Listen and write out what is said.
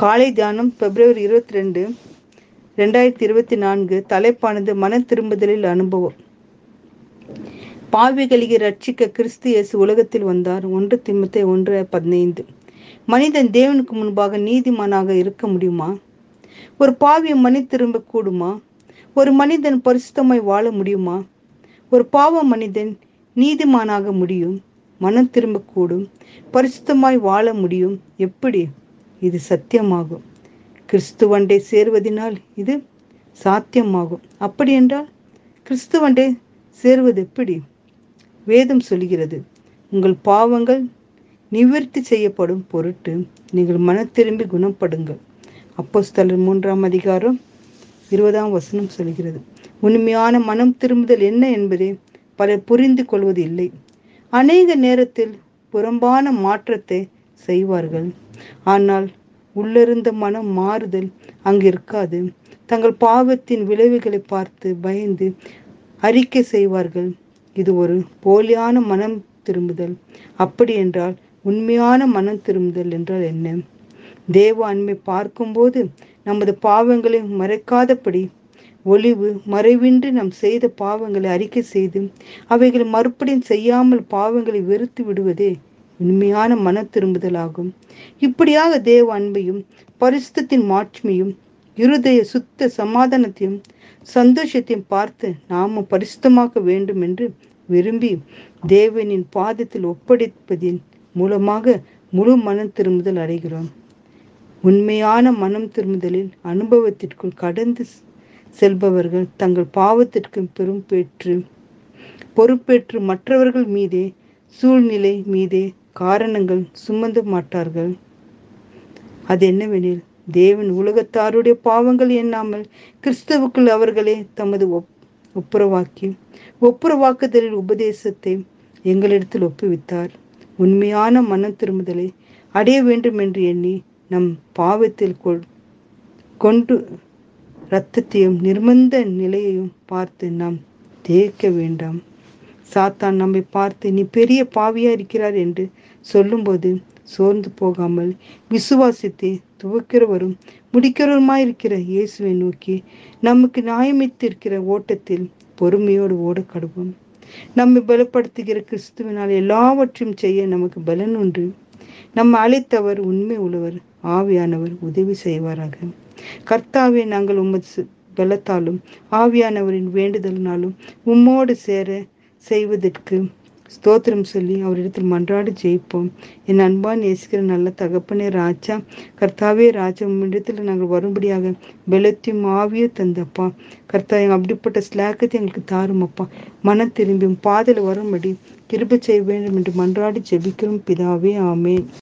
காலை தியானம் பிப்ரவரி இருபத்தி ரெண்டு ரெண்டாயிரத்தி இருபத்தி நான்கு தலைப்பானது மன திரும்புதலில் அனுபவம். பாவிகளிಗೆ ரட்சிக்க கிறிஸ்து இயேசு உலகத்தில் வந்தார். ஒன்று திம்மத்தை ஒன்று பதினைந்து. மனிதன் தேவனுக்கு முன்பாக நீதிமானாக இருக்க முடியுமா? ஒரு பாவியை மனி திரும்ப கூடுமா ஒரு மனிதன் பரிசுத்தமாய் வாழ முடியுமா? ஒரு பாவ மனிதன் நீதிமானாக முடியும் மனம் திரும்பக்கூடும் பரிசுத்தமாய் வாழ முடியும். எப்படி? இது சத்தியமாகும். கிறிஸ்துவண்டை சேருவதினால் இது சாத்தியமாகும். அப்படி என்றால் கிறிஸ்துவண்டை சேர்வது எப்படி? வேதம் சொல்கிறது உங்கள் பாவங்கள் நிவர்த்தி செய்யப்படும் பொருட்டு நீங்கள் மன திரும்பி குணப்படுங்கள். அப்போஸ்தலர் மூன்றாம் அதிகாரம் இருபதாம் வசனம் சொல்கிறது உண்மையான மனம் திரும்புதல் என்ன என்பதை பலர் புரிந்து கொள்வது இல்லை அநேக நேரத்தில் புறம்பான மாற்றத்தை செய்வார்கள். ஆனால் உள்ளிருந்த மனம் மாறுதல் அங்கு இருக்காது தங்கள் பாவத்தின் விளைவுகளை பார்த்து பயந்து அறிக்கை செய்வார்கள். இது ஒரு போலியான மனம் திரும்புதல். அப்படி என்றால் உண்மையான மனம் திரும்புதல் என்றால் என்ன? தேவ அன்பை பார்க்கும்போது நமது பாவங்களை மறைக்காதபடி ஒளிவு மறைவின்றி நாம் செய்த பாவங்களை அறிக்கை செய்து அவைகளை மறுபடியும் செய்யாமல் பாவங்களை வெறுத்து விடுவதே உண்மையான மன திரும்புதலாகும் இப்படியாக தேவ அன்பையும் பரிசுத்தின் மாட்சிமையும் இருதய சுத்த சமாதானத்தையும் சந்தோஷத்தையும் பார்த்து நாம பரிசுத்தமாக்க வேண்டும் என்று விரும்பி தேவனின் பாதத்தில் ஒப்படைப்பதின் மூலமாக முழு மனம் திரும்புதல் அடைகிறோம். உண்மையான மனம் திரும்புதலில் அனுபவத்திற்குள் கடந்து செல்பவர்கள் தங்கள் பாவத்திற்கு பெரும் பெற்று பொறுப்பேற்று மற்றவர்கள் மீதே சூழ்நிலை மீதே காரணங்கள் சுமந்து மாட்டார்கள். அது என்னவெனில் தேவன் உலகத்தாருடைய பாவங்கள் எண்ணாமல் கிறிஸ்தவுக்குள் அவர்களே தமது ஒப்புரவாக்கி ஒப்புரவாக்குதலில் உபதேசத்தை எங்களிடத்தில் ஒப்புவித்தார். உண்மையான மனம் திரும்புதலை அடைய வேண்டும் என்று எண்ணி நம் பாவத்தில் கொண்டு இரத்தத்தையும் நிர்மந்த நிலையையும் பார்த்து நாம் தேய்க்க வேண்டாம். சாத்தான் நம்மை பார்த்து நீ பெரிய பாவியா இருக்கிறார் என்று சொல்லும்போது சோர்ந்து போகாமல் விசுவாசித்து துவக்கிறவரும் முடிக்கிறவருமாயிருக்கிற இயேசுவை நோக்கி நமக்கு நியாயமித்திருக்கிற ஓட்டத்தில் பொறுமையோடு ஓட கடுவோம். நம்மை பலப்படுத்துகிற கிறிஸ்துவினால் எல்லாவற்றையும் செய்ய நமக்கு பலன் உண்டு. நம்ம அழைத்தவர் உண்மை உள்ளவர் ஆவியானவர் உதவி செய்வாராக. கர்த்தாவே நாங்கள் உமது பலத்தாலும் ஆவியானவரின் வேண்டுதலினாலும் உம்மோடு சேர செய்வதற்கு ஸ்தோத்திரம் சொல்லி அவரிடத்தில் மன்றாடி ஜெயிப்போம். என் அன்பான் நேசிக்கிற நல்ல தகப்பனே ராஜா கர்த்தாவே ராஜா உம்மிடத்தில் நாங்கள் வரும்படியாக பலத்தையும் ஆவியோ தந்தப்பா. கர்த்தா அப்படிப்பட்ட ஸ்லாக்கத்தை எங்களுக்கு தாருமப்பா. மனம் திரும்பியும் பாதையில் வரும்படி கிருப செய்ய வேண்டும் என்று மன்றாடி ஜெபிக்கிறோம். பிதாவே ஆமேன்.